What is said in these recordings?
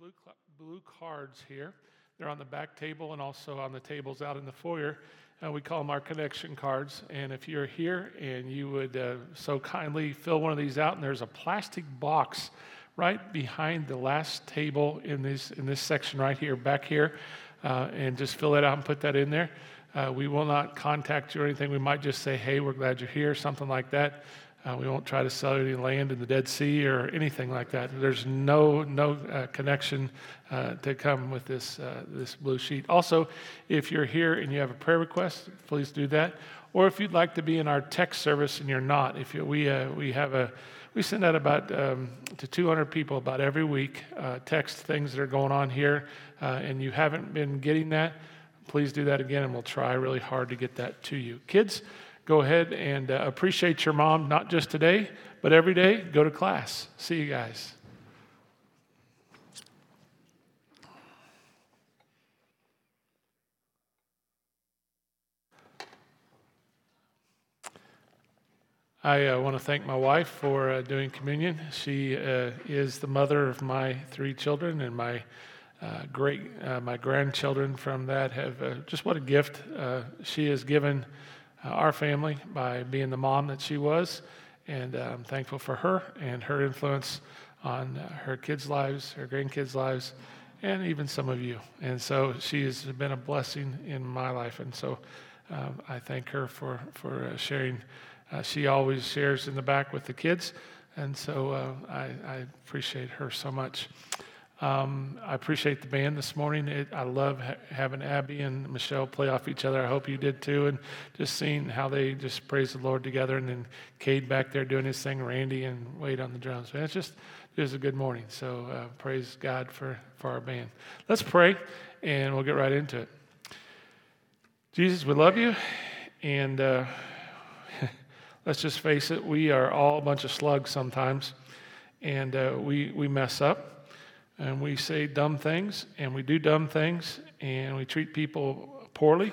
blue, blue cards here. They're on the back table and also on the tables out in the foyer. Uh, we call them our connection cards. And if you're here and you would uh, so kindly fill one of these out, and there's a plastic box right behind the last table in this, in this section right here, back here, uh, and just fill it out and put that in there. Uh, we will not contact you or anything. We might just say, hey, we're glad you're here, something like that. Uh, we won't try to sell any land in the Dead Sea or anything like that. There's no no uh, connection uh, to come with this uh, this blue sheet. Also, if you're here and you have a prayer request, please do that. Or if you'd like to be in our text service and you're not, if you, we uh, we have a we send out about um, to 200 people about every week uh, text things that are going on here, and you haven't been getting that, please do that again, and we'll try really hard to get that to you, kids go ahead and uh, appreciate your mom, not just today, but every day. Go to class. See you guys. I uh, want to thank my wife for uh, doing communion. She uh, is the mother of my three children, and my uh, great uh, my grandchildren from that have uh, just what a gift she has given our family by being the mom that she was. And uh, I'm thankful for her and her influence on her kids' lives, her grandkids' lives, and even some of you. And so she has been a blessing in my life. And so um, I thank her for, for uh, sharing. Uh, she always shares in the back with the kids. And so uh, I, I appreciate her so much. Um, I appreciate the band this morning. It, I love ha- having Abby and Michelle play off each other. I hope you did too. And just seeing how they just praise the Lord together. And then Cade back there doing his thing, Randy and Wade on the drums. Man, it's just, it was a good morning. So uh, praise God for, for our band. Let's pray and we'll get right into it. Jesus, we love you. And uh, let's just face it, we are all a bunch of slugs sometimes. And uh, we, we mess up and we say dumb things and we do dumb things and we treat people poorly.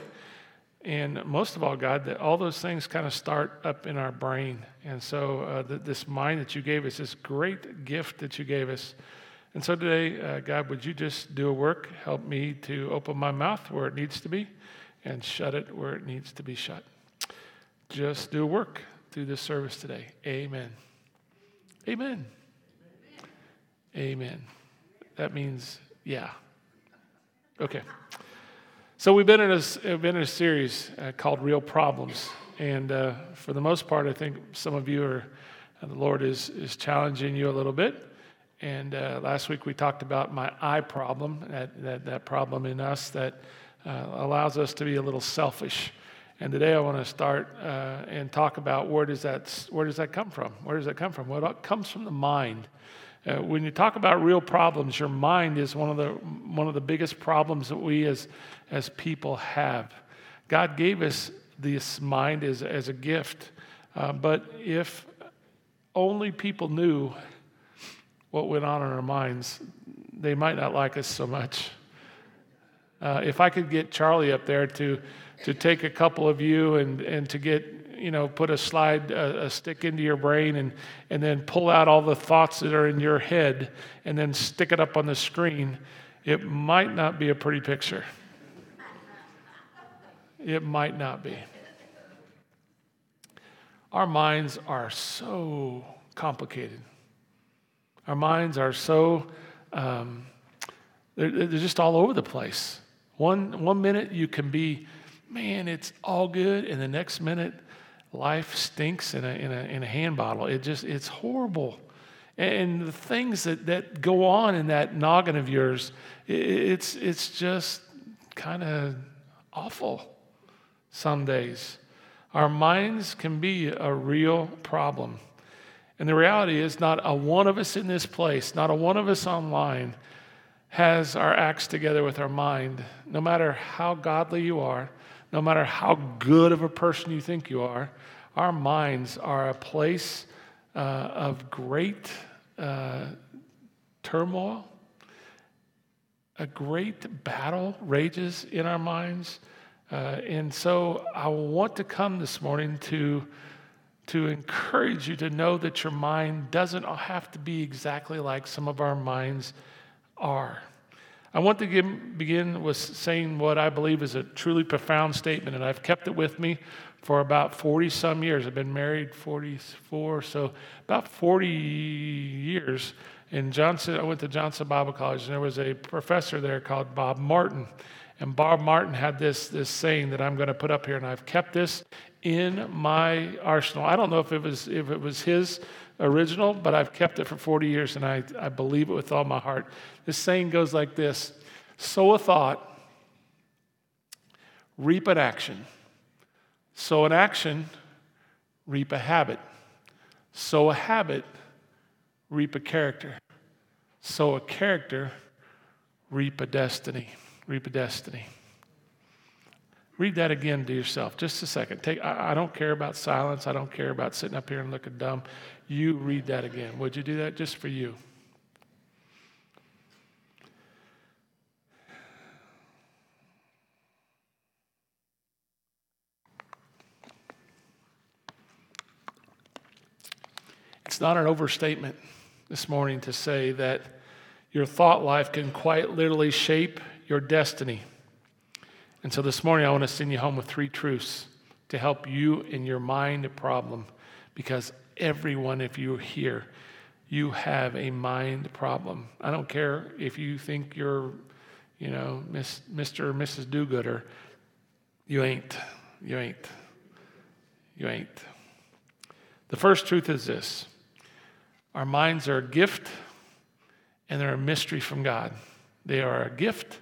And most of all, God, that all those things kind of start up in our brain. And so, uh, this mind that you gave us, this great gift that you gave us. And so today, uh, God, would you just do a work? Help me to open my mouth where it needs to be and shut it where it needs to be shut. Just do a work through this service today. Amen. Amen. Amen. That means, yeah. Okay. So we've been in a, been in a series uh, called Real Problems. And uh, for the most part, I think some of you are, uh, the Lord is, is challenging you a little bit. And uh, last week we talked about my I problem, that, that, that problem in us that uh, allows us to be a little selfish. And today I want to start and talk about where does, that, where does that come from? Where does that come from? Well, it comes from the mind. Uh, when you talk about real problems, your mind is one of the, one of the biggest problems that we as, as people have. God gave us this mind as, as a gift, uh, but if only people knew what went on in our minds, they might not like us so much. Uh, if I could get Charlie up there to, to take a couple of you and, and to get you know, put a slide, a, a, stick into your brain and, and then pull out all the thoughts that are in your head and then stick it up on the screen, it might not be a pretty picture. It might not be. Our minds are so complicated. Our minds are so, um, they're, they're just all over the place. One, one minute you can be, man, it's all good, and the next minute life stinks in a, in a, in a hand bottle. It just, it's horrible. And the things that, that go on in that noggin of yours, it's, it's just kind of awful some days. Our minds can be a real problem. And the reality is, not a one of us in this place, not a one of us online, has our acts together with our mind. No matter how godly you are, no matter how good of a person you think you are, our minds are a place uh, of great uh, turmoil. A great battle rages in our minds. Uh, and so I want to come this morning to, to encourage you to know that your mind doesn't have to be exactly like some of our minds are. I want to give, begin with saying what I believe is a truly profound statement, and I've kept it with me for about 40 some years. I've been married 44, so about 40 years. In Johnson, I went to Johnson Bible College, and there was a professor there called Bob Martin. And Bob Martin had this, this saying that I'm going to put up here, and I've kept this in my arsenal. I don't know if it was, if it was his original, but I've kept it for 40 years, and I, I believe it with all my heart. This saying goes like this Sow a thought, reap an action. Sow an action, reap a habit. Sow a habit, reap a character. Sow a character, reap a destiny. Reap a destiny. Read that again to yourself, just a second. Take, I, I, don't care about silence. I don't care about sitting up here and looking dumb. You read that again. Would you do that just for you? It's not an overstatement this morning to say that your thought life can quite literally shape your destiny. And so this morning, I want to send you home with three truths to help you in your mind problem. Because everyone, if you're here, you have a mind problem. I don't care if you think you're, you know, Miss, Mr. or Mrs. Do Gooder. You ain't. You ain't. You ain't. The first truth is this our minds are a gift and they're a mystery from God. They are a gift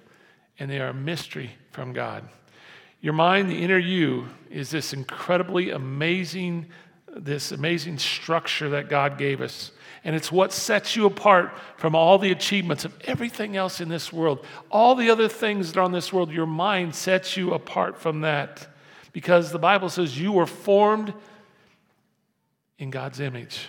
and they are a mystery from God. Your mind, the inner you, is this incredibly amazing, this amazing structure that God gave us. And it's what sets you apart from all the achievements of everything else in this world. All the other things that are on this world, your mind sets you apart from that. Because the Bible says you were formed in God's image.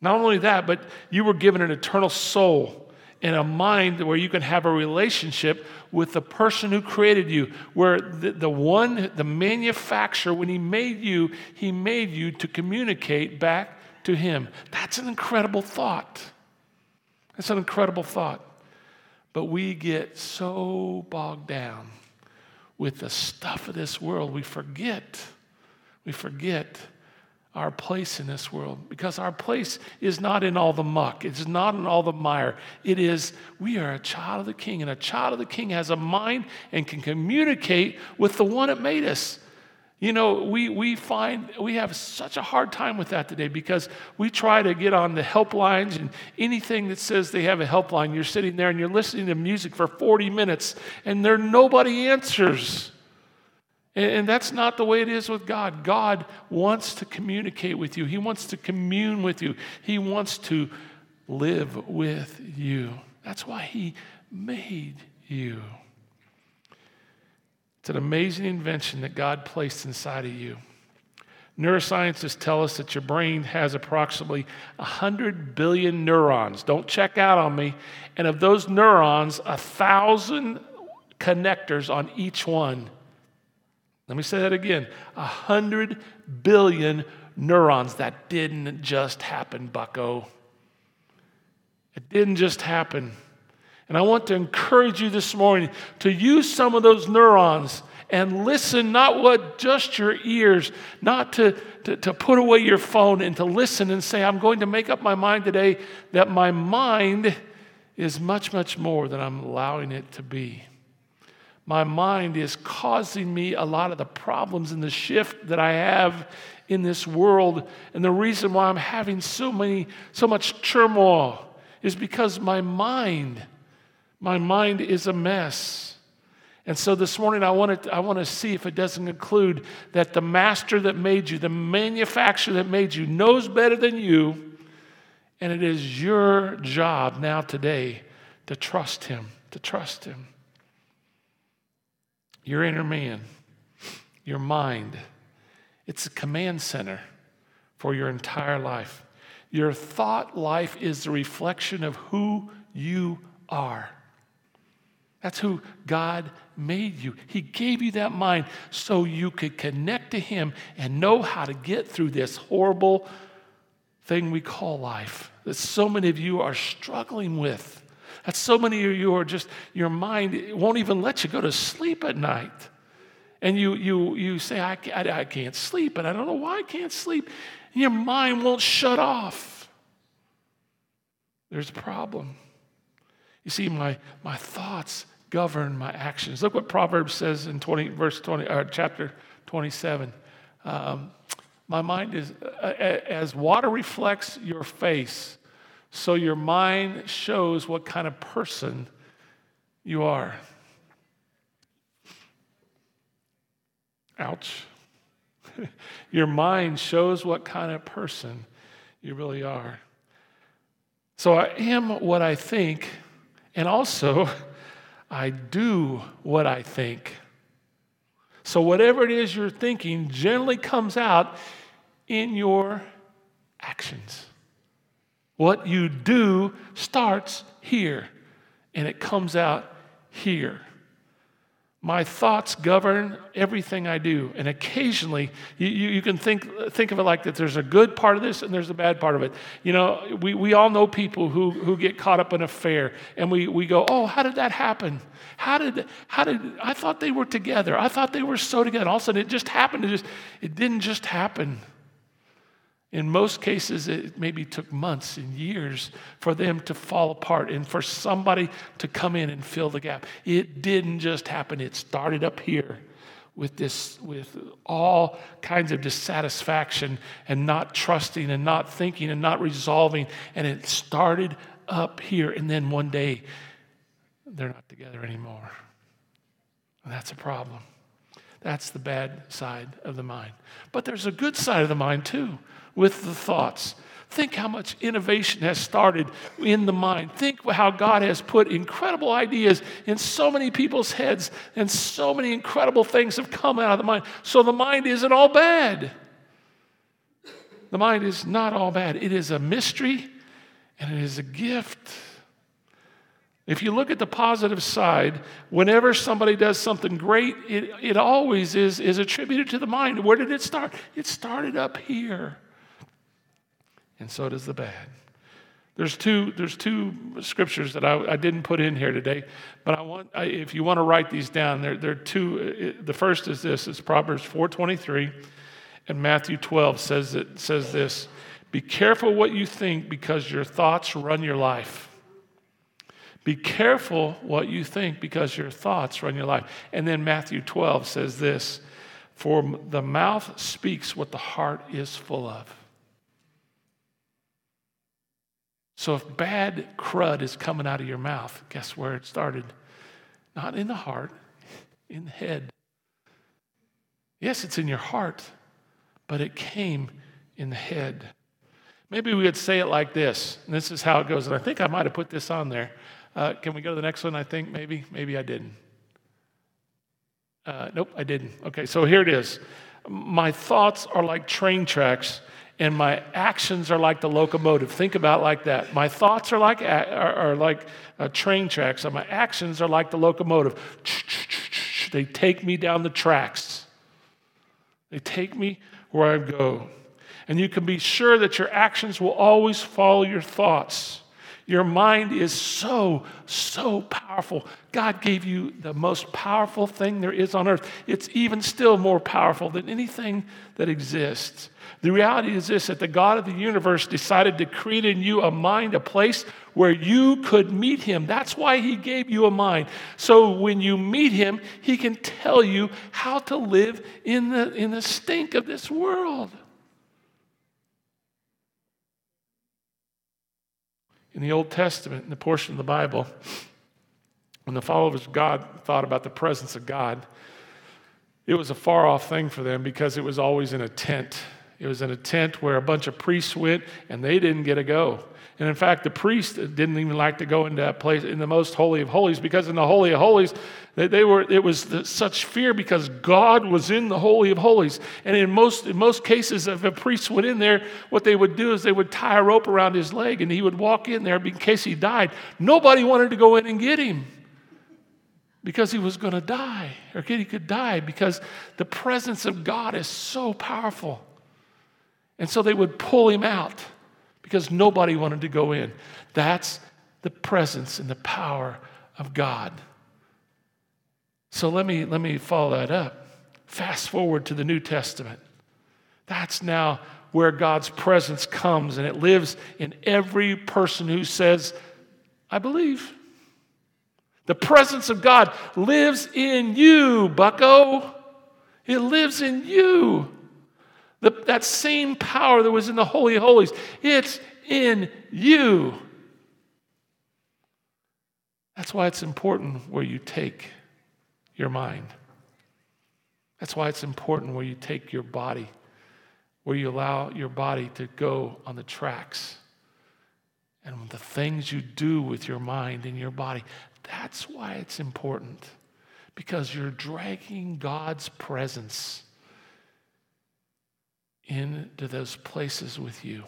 Not only that, but you were given an eternal soul and a mind where you can have a relationship with the person who created you, where the, the one, the manufacturer, when he made you, he made you to communicate back to him. That's an incredible thought. That's an incredible thought. But we get so bogged down with the stuff of this world, we forget. We forget our place in this world because our place is not in all the muck, it's not in all the mire. It is, we are a child of the king, and a child of the king has a mind and can communicate with the one that made us. You know, we, we find we have such a hard time with that today because we try to get on the helplines and anything that says they have a helpline, you're sitting there and you're listening to music for 40 minutes and there nobody answers. And that's not the way it is with God. God wants to communicate with you, He wants to commune with you, He wants to live with you. That's why He made you. It's an amazing invention that God placed inside of you. Neuroscientists tell us that your brain has approximately 100 billion neurons. Don't check out on me. And of those neurons, a thousand connectors on each one. Let me say that again. A hundred billion neurons. That didn't just happen, bucko. It didn't just happen. And I want to encourage you this morning to use some of those neurons and listen, not what just your ears, not to, to, to, put away your phone and to listen and say, I'm going to make up my mind today that my mind is much, much more than I'm allowing it to be my mind is causing me a lot of the problems and the shift that I have in this world. And the reason why I'm having so many, so much turmoil is because my mind, my mind is a mess. And so this morning, I want, to, I want to see if it doesn't include that the master that made you, the manufacturer that made you, knows better than you. And it is your job now today to trust him, to trust him your inner man, your mind. It's a command center for your entire life. Your thought life is the reflection of who you are. That's who God made you. He gave you that mind so you could connect to Him and know how to get through this horrible thing we call life that so many of you are struggling with. That so many of you are just, your mind won't even let you go to sleep at night. And you, you, you say, I, I, I can't sleep, and I don't know why I can't sleep. And your mind won't shut off. There's a problem. You see, my, my thoughts govern my actions. Look what Proverbs says in 20, verse 20, or uh, chapter 27. Um, my mind is, uh, as water reflects your face, so your mind shows what kind of person you are. Ouch. your mind shows what kind of person you really are. So I am what I think, and also I do what I think. So, whatever it is you're thinking generally comes out in your actions. What you do starts here and it comes out here. My thoughts govern everything I do. And occasionally, you, you, you, can think, think of it like that there's a good part of this and there's a bad part of it. You know, we, we all know people who, who get caught up in a affair and we, we go, oh, how did that happen? How did, how did, I thought they were together. I thought they were so together. All of a sudden, it just happened. It, just, it didn't just happen. In most cases, it maybe took months and years for them to fall apart and for somebody to come in and fill the gap. It didn't just happen, it started up here with this with all kinds of dissatisfaction and not trusting and not thinking and not resolving. And it started up here. And then one day they're not together anymore. And that's a problem. That's the bad side of the mind. But there's a good side of the mind too with the thoughts. Think how much innovation has started in the mind. Think how God has put incredible ideas in so many people's heads, and so many incredible things have come out of the mind. So the mind isn't all bad. The mind is not all bad. It is a mystery and it is a gift. If you look at the positive side, whenever somebody does something great, it, it always is, is attributed to the mind. Where did it start? It started up here and so does the bad. There's two, there's two scriptures that I, I didn't put in here today, but I want, I, if you want to write these down, there, there are two. It, the first is this: it's Proverbs 4:23, and Matthew 12 says it says this: "Be careful what you think, because your thoughts run your life." Be careful what you think, because your thoughts run your life. And then Matthew 12 says this: "For the mouth speaks what the heart is full of." So if bad crud is coming out of your mouth, guess where it started? Not in the heart, in the head. Yes, it's in your heart, but it came in the head. Maybe we would say it like this, and this is how it goes. And I think I might have put this on there. Uh, can we go to the next one? I think maybe, maybe I didn't. Uh, nope, I didn't. Okay, so here it is. My thoughts are like train tracks and my actions are like the locomotive. Think about like that. My thoughts are like are, are like uh, train tracks, and my actions are like the locomotive. They take me down the tracks. They take me where I go. And you can be sure that your actions will always follow your thoughts. Your mind is so, so powerful. God gave you the most powerful thing there is on earth. It's even still more powerful than anything that exists. The reality is this that the God of the universe decided to create in you a mind, a place where you could meet Him. That's why He gave you a mind. So when you meet Him, He can tell you how to live in the, in the stink of this world. In the Old Testament, in the portion of the Bible, when the followers of God thought about the presence of God, it was a far off thing for them because it was always in a tent. It was in a tent where a bunch of priests went and they didn't get to go. And in fact, the priests didn't even like to go into that place in the most holy of holies because in the holy of holies, they, they were it was the, such fear because God was in the holy of holies. And in most in most cases, if a priest went in there, what they would do is they would tie a rope around his leg and he would walk in there in case he died. Nobody wanted to go in and get him because he was going to die or he could die because the presence of God is so powerful. And so they would pull him out because nobody wanted to go in. That's the presence and the power of God. So let me, let me follow that up. Fast forward to the New Testament. That's now where God's presence comes and it lives in every person who says, I believe. The presence of God lives in you, bucko. It lives in you. The, that same power that was in the Holy Holies, it's in you. That's why it's important where you take your mind. That's why it's important where you take your body, where you allow your body to go on the tracks. And the things you do with your mind and your body, that's why it's important. Because you're dragging God's presence into those places with you.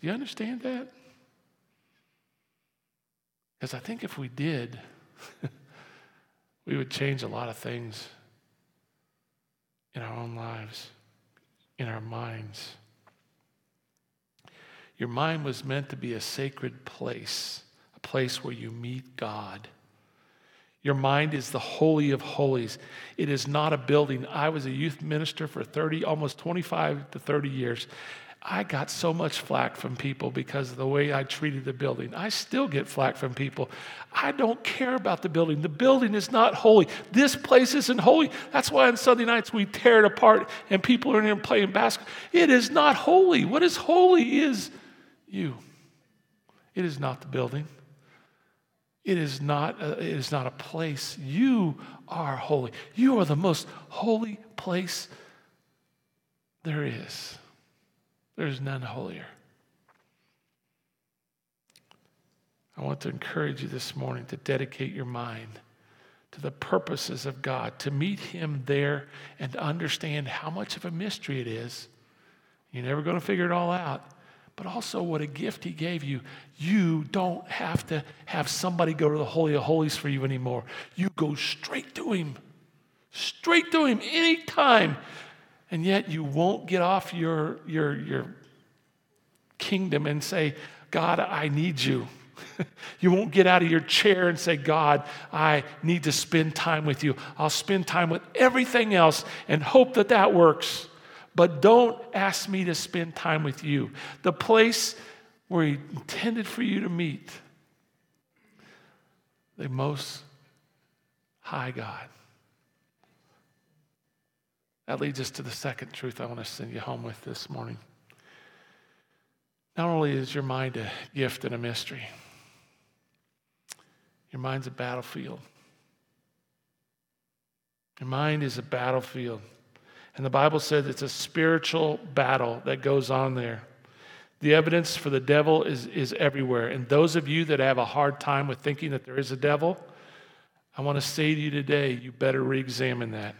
Do you understand that? Because I think if we did, we would change a lot of things in our own lives, in our minds. Your mind was meant to be a sacred place, a place where you meet God. Your mind is the holy of holies. It is not a building. I was a youth minister for 30, almost 25 to 30 years. I got so much flack from people because of the way I treated the building. I still get flack from people. I don't care about the building. The building is not holy. This place isn't holy. That's why on Sunday nights we tear it apart and people are in here playing basketball. It is not holy. What is holy is you. It is not the building. It is not a, it is not a place. You are holy. You are the most holy place there is. There's none holier. I want to encourage you this morning to dedicate your mind to the purposes of God, to meet Him there and to understand how much of a mystery it is. You're never going to figure it all out but also what a gift he gave you. You don't have to have somebody go to the Holy of Holies for you anymore. You go straight to him, straight to him anytime. And yet you won't get off your, your, your kingdom and say, God, I need you. you won't get out of your chair and say, God, I need to spend time with you. I'll spend time with everything else and hope that that works but don't ask me to spend time with you. The place where He intended for you to meet the most high God. That leads us to the second truth I want to send you home with this morning. Not only is your mind a gift and a mystery, your mind's a battlefield. Your mind is a battlefield. And the Bible says it's a spiritual battle that goes on there. The evidence for the devil is, is everywhere. And those of you that have a hard time with thinking that there is a devil, I want to say to you today, you better re examine that.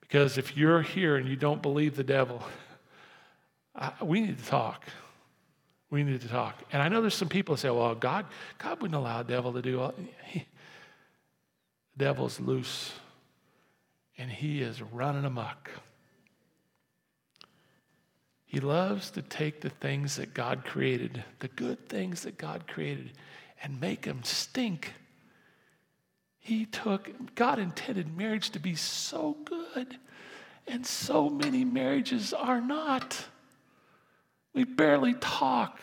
Because if you're here and you don't believe the devil, I, we need to talk. We need to talk. And I know there's some people that say, well, God, God wouldn't allow the devil to do all. He, the devil's loose and he is running amok. He loves to take the things that God created, the good things that God created, and make them stink. He took, God intended marriage to be so good, and so many marriages are not. We barely talk.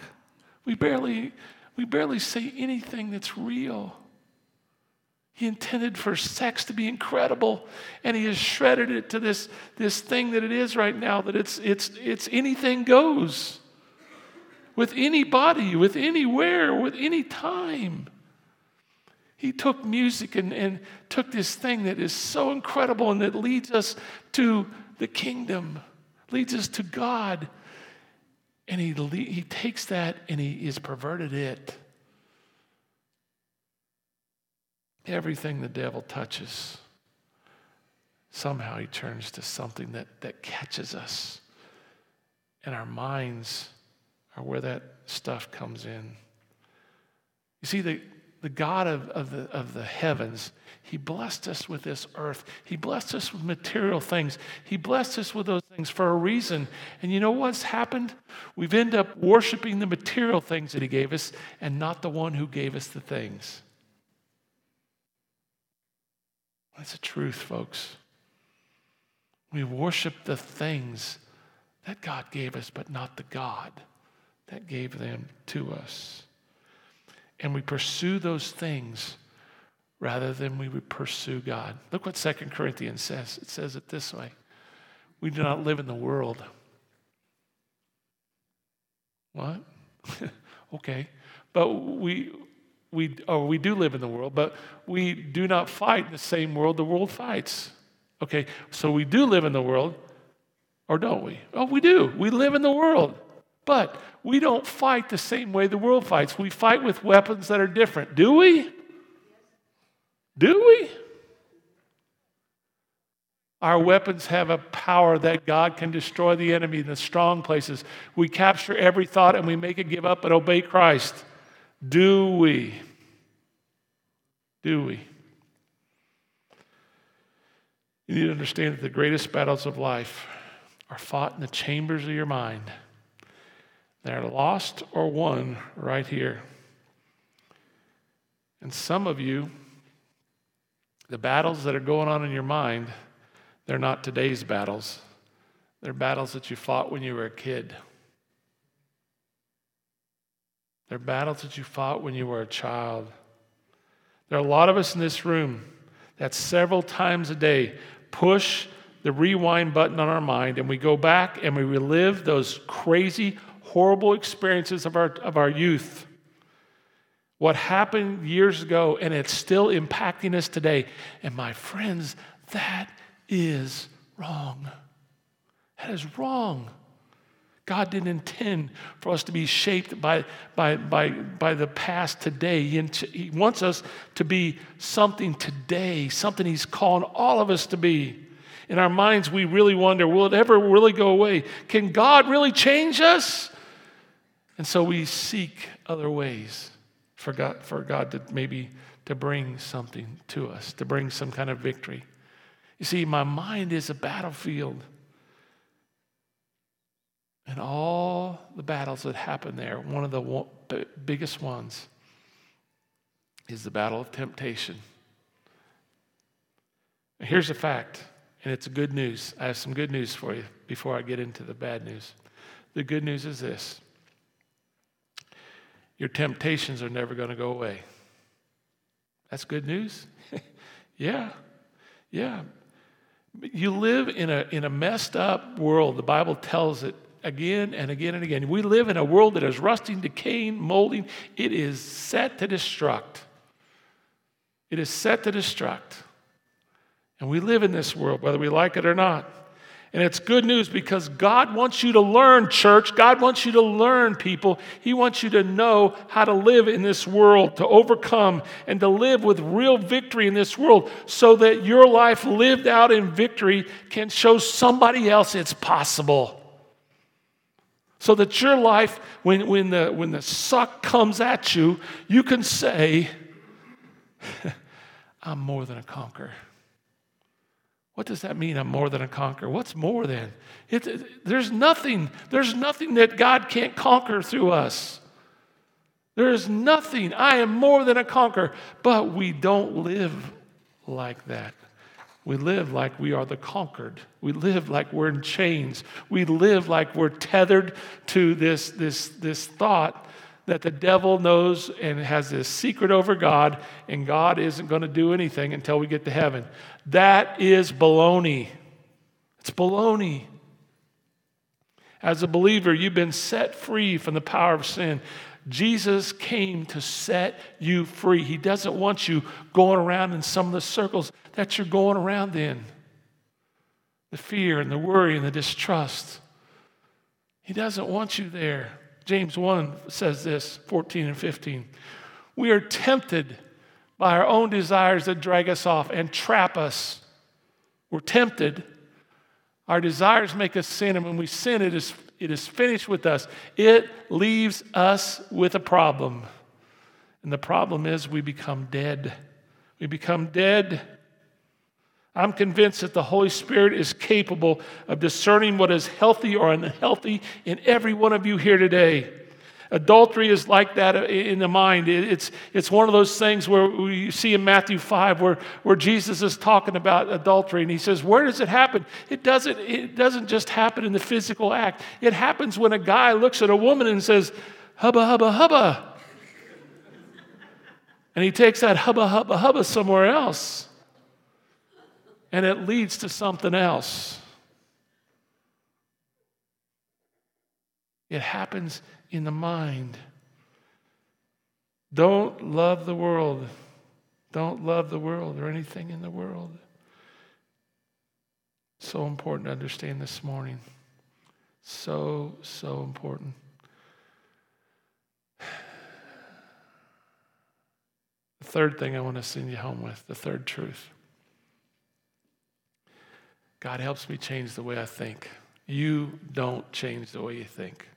We barely, we barely say anything that's real. He intended for sex to be incredible, and he has shredded it to this, this thing that it is right now, that it's, it's, it's anything goes. With anybody, with anywhere, with any time. He took music and, and took this thing that is so incredible and that leads us to the kingdom, leads us to God. And he, he takes that and he has perverted it Everything the devil touches, somehow he turns to something that, that catches us. And our minds are where that stuff comes in. You see, the, the God of, of, the, of the heavens, He blessed us with this earth. He blessed us with material things. He blessed us with those things for a reason. And you know what's happened? We've ended up worshiping the material things that He gave us and not the one who gave us the things. That's the truth, folks. We worship the things that God gave us, but not the God that gave them to us and we pursue those things rather than we would pursue God. Look what Second Corinthians says. It says it this way We do not live in the world. What? okay. But we, we, oh, we do live in the world, but we do not fight the same world the world fights. Okay, so we do live in the world, or don't we? Oh, we do. We live in the world. But we don't fight the same way the world fights. We fight with weapons that are different. Do we? Do we? Our weapons have a power that God can destroy the enemy in the strong places. We capture every thought and we make it give up and obey Christ. Do we? Do we? You need to understand that the greatest battles of life are fought in the chambers of your mind. They're lost or won right here. And some of you, the battles that are going on in your mind, they're not today's battles. They're battles that you fought when you were a kid. They're battles that you fought when you were a child. There are a lot of us in this room that several times a day push the rewind button on our mind and we go back and we relive those crazy, horrible experiences of our, of our youth. What happened years ago, and it's still impacting us today. And my friends, that is wrong. That is wrong. God didn't intend for us to be shaped by, by, by, by the past today. He, he wants us to be something today, something He's calling all of us to be. In our minds, we really wonder will it ever really go away? Can God really change us? And so we seek other ways for God, for God to maybe to bring something to us, to bring some kind of victory. You see, my mind is a battlefield. And all the battles that happen there, one of the biggest ones is the battle of temptation. Here's a fact, and it's good news. I have some good news for you before I get into the bad news. The good news is this your temptations are never going to go away. That's good news? yeah, yeah. You live in a, in a messed up world. The Bible tells it again and again and again. We live in a world that is rusting, decaying, molding. It is set to destruct. It is set to destruct. And we live in this world, whether we like it or not. And it's good news because God wants you to learn, church. God wants you to learn, people. He wants you to know how to live in this world, to overcome, and to live with real victory in this world so that your life lived out in victory can show somebody else it's possible. So that your life, when, when, the, when the suck comes at you, you can say, I'm more than a conqueror. What does that mean? I'm more than a conqueror. What's more than? It, it, there's nothing. There's nothing that God can't conquer through us. There is nothing. I am more than a conqueror. But we don't live like that. We live like we are the conquered. We live like we're in chains. We live like we're tethered to this, this, this thought that the devil knows and has this secret over God, and God isn't going to do anything until we get to heaven. That is baloney. It's baloney. As a believer, you've been set free from the power of sin. Jesus came to set you free. He doesn't want you going around in some of the circles that you're going around in the fear and the worry and the distrust. He doesn't want you there. James 1 says this 14 and 15. We are tempted by our own desires that drag us off and trap us. We're tempted. Our desires make us sin, and when we sin, it is, it is finished with us. It leaves us with a problem. And the problem is we become dead. We become dead. I'm convinced that the Holy Spirit is capable of discerning what is healthy or unhealthy in every one of you here today. Adultery is like that in the mind. It's, it's one of those things where we see in Matthew 5 where, where Jesus is talking about adultery and he says, Where does it happen? It doesn't, it doesn't just happen in the physical act, it happens when a guy looks at a woman and says, Hubba, hubba, hubba. And he takes that hubba, hubba, hubba somewhere else. And it leads to something else. It happens in the mind. Don't love the world. Don't love the world or anything in the world. So important to understand this morning. So, so important. The third thing I want to send you home with, the third truth. God helps me change the way I think. You don't change the way you think.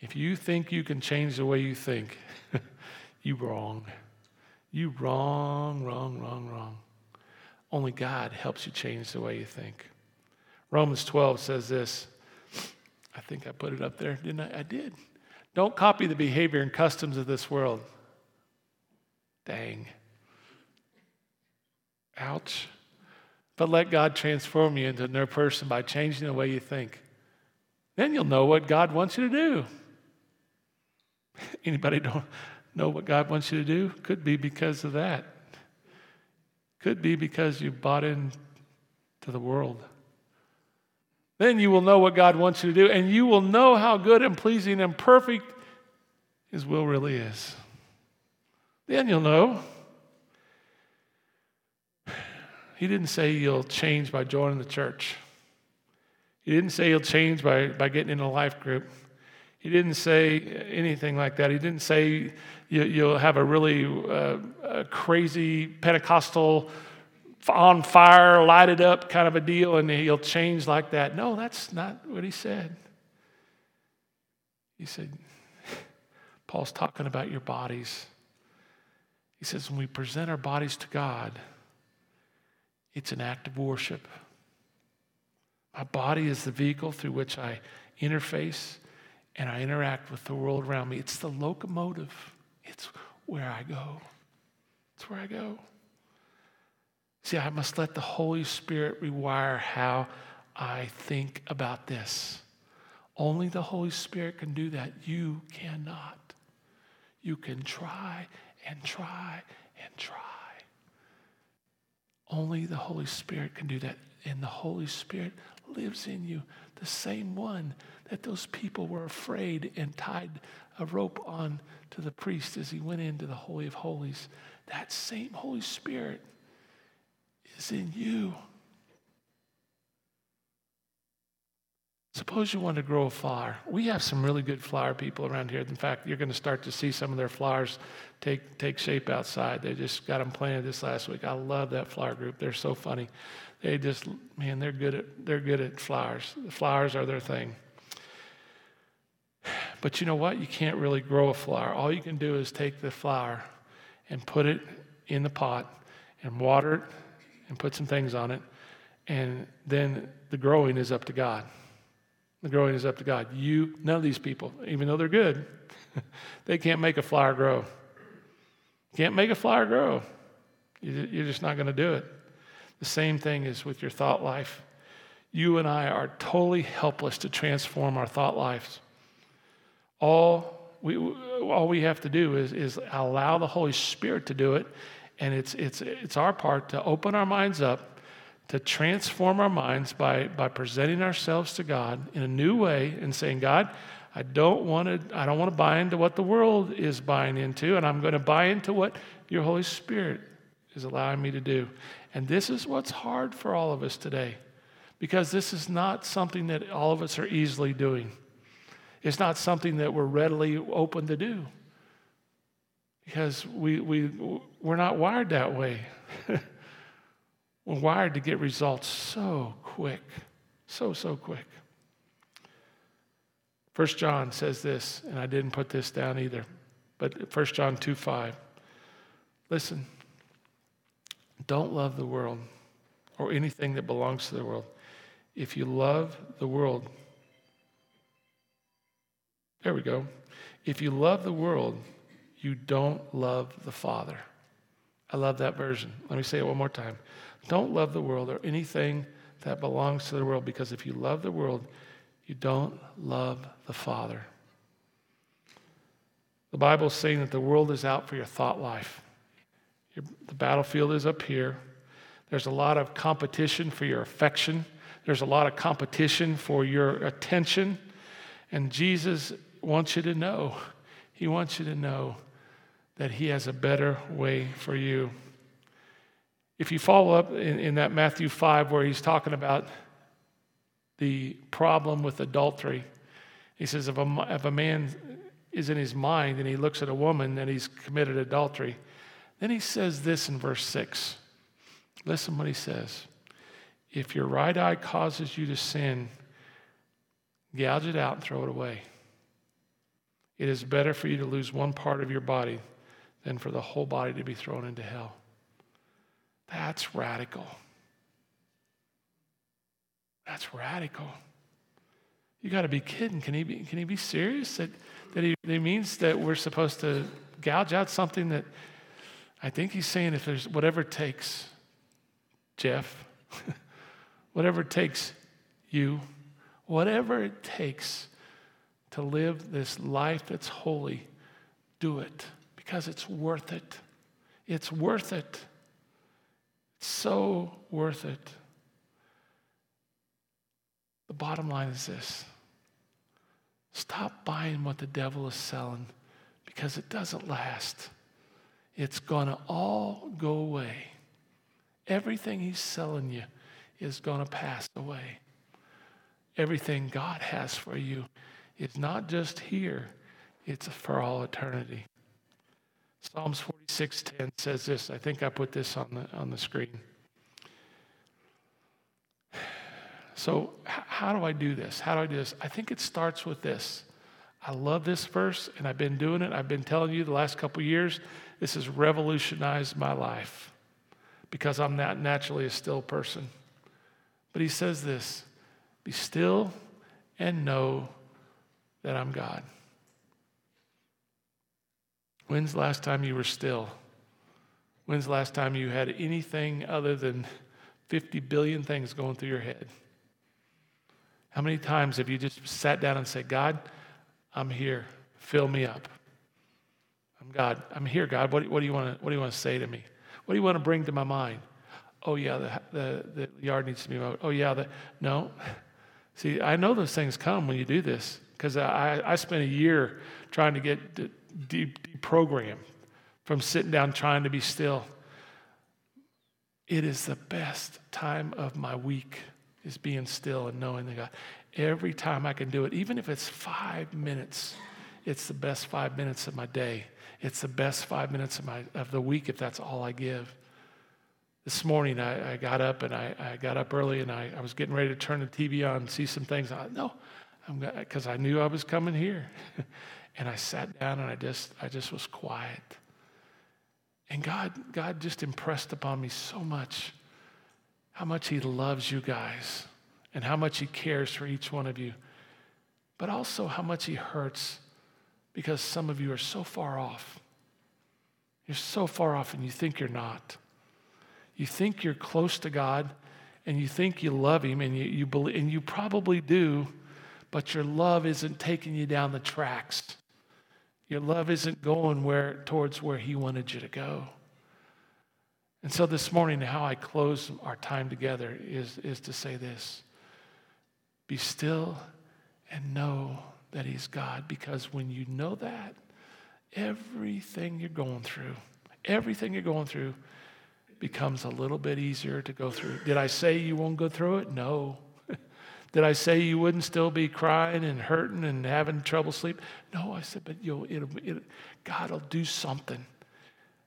If you think you can change the way you think, you wrong. You wrong, wrong, wrong, wrong. Only God helps you change the way you think. Romans 12 says this. I think I put it up there, didn't I? I did. Don't copy the behavior and customs of this world. Dang. Ouch. But let God transform you into a new person by changing the way you think. Then you'll know what God wants you to do. Anybody don't know what God wants you to do? Could be because of that. Could be because you bought into the world. Then you will know what God wants you to do, and you will know how good and pleasing and perfect His will really is. Then you'll know. He didn't say you'll change by joining the church. He didn't say you'll change by, by getting in a life group. He didn't say anything like that. He didn't say you, will have a really uh, a crazy Pentecostal, on fire, lighted up kind of a deal and he'll change like that. No, that's not what he said. He said, Paul's talking about your bodies. He says, when we present our bodies to God, it's an act of worship. My body is the vehicle through which I interface and I interact with the world around me. It's the locomotive, it's where I go. It's where I go. See, I must let the Holy Spirit rewire how I think about this. Only the Holy Spirit can do that. You cannot. You can try and try and try. Only the Holy Spirit can do that. And the Holy Spirit lives in you, the same one that those people were afraid and tied a rope on to the priest as he went into the Holy of Holies. That same Holy Spirit is in you. Suppose you want to grow a flower. We have some really good flower people around here. In fact, you're going to start to see some of their flowers take, take shape outside. They just got them planted this last week. I love that flower group. They're so funny. They just, man, they're good at, they're good at flowers. The flowers are their thing. But you know what? You can't really grow a flower. All you can do is take the flower and put it in the pot and water it and put some things on it. And then the growing is up to God. The growing is up to God. You, none of these people, even though they're good, they can't make a flower grow. Can't make a flower grow. You're just not going to do it. The same thing is with your thought life. You and I are totally helpless to transform our thought lives. All we, all we have to do is, is allow the Holy Spirit to do it. And it's, it's, it's our part to open our minds up, to transform our minds by, by presenting ourselves to God in a new way and saying, God, I don't want to I don't want to buy into what the world is buying into, and I'm going to buy into what your Holy Spirit is allowing me to do. And this is what's hard for all of us today, because this is not something that all of us are easily doing. It's not something that we're readily open to do because we, we, we're not wired that way. we're wired to get results so quick, so, so quick. First John says this, and I didn't put this down either. But 1 John 2 5. Listen, don't love the world or anything that belongs to the world. If you love the world, there we go. If you love the world, you don't love the Father. I love that version. Let me say it one more time. Don't love the world or anything that belongs to the world because if you love the world, you don't love the Father. The Bible is saying that the world is out for your thought life. The battlefield is up here. There's a lot of competition for your affection. There's a lot of competition for your attention. And Jesus wants you to know, He wants you to know that He has a better way for you. If you follow up in, in that Matthew 5, where He's talking about the problem with adultery, He says, if a, if a man is in his mind and he looks at a woman and he's committed adultery, then He says this in verse 6. Listen what He says. If your right eye causes you to sin, gouge it out and throw it away. It is better for you to lose one part of your body than for the whole body to be thrown into hell. That's radical. That's radical. You got to be kidding. Can he be, can he be serious? That, that, he, that he means that we're supposed to gouge out something that I think he's saying if there's whatever it takes, Jeff, whatever it takes, you, whatever it takes to live this life that's holy, do it because it's worth it. It's worth it. It's so worth it. The bottom line is this stop buying what the devil is selling because it doesn't last. It's going to all go away. Everything he's selling you is going to pass away. Everything God has for you is not just here, it's for all eternity. Psalms 46:10 says this. I think I put this on the, on the screen. So, how do I do this? How do I do this? I think it starts with this. I love this verse, and I've been doing it. I've been telling you the last couple years. This has revolutionized my life because I'm not naturally a still person. But he says this Be still and know that I'm God. When's the last time you were still? When's the last time you had anything other than 50 billion things going through your head? How many times have you just sat down and said, God, I'm here. Fill me up. I'm God. I'm here, God. What, what do you want to What do you want to say to me? What do you want to bring to my mind? Oh yeah, the the, the yard needs to be mowed. Oh yeah, the no. See, I know those things come when you do this because I, I spent a year trying to get de- deprogrammed from sitting down trying to be still. It is the best time of my week is being still and knowing that God. Every time I can do it, even if it's five minutes, it's the best five minutes of my day. It's the best five minutes of, my, of the week if that's all I give. This morning I, I got up and I, I, got up early and I, I was getting ready to turn the TV on and see some things. I, no, because I knew I was coming here. and I sat down and I just, I just was quiet. And God, God just impressed upon me so much how much He loves you guys and how much He cares for each one of you, but also how much He hurts because some of you are so far off. You're so far off and you think you're not. You think you're close to God and you think you love Him and you, you believe, and you probably do but your love isn't taking you down the tracks. Your love isn't going where towards where he wanted you to go. And so this morning, how I close our time together is, is to say this Be still and know that he's God, because when you know that, everything you're going through, everything you're going through becomes a little bit easier to go through. Did I say you won't go through it? No. Did I say you wouldn't still be crying and hurting and having trouble sleep? No, I said, but you'll, it'll, it, God will do something,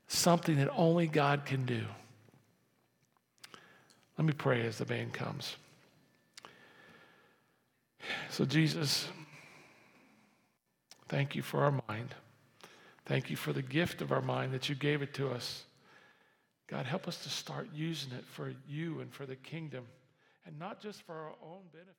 something that only God can do. Let me pray as the band comes. So, Jesus, thank you for our mind. Thank you for the gift of our mind that you gave it to us. God, help us to start using it for you and for the kingdom, and not just for our own benefit.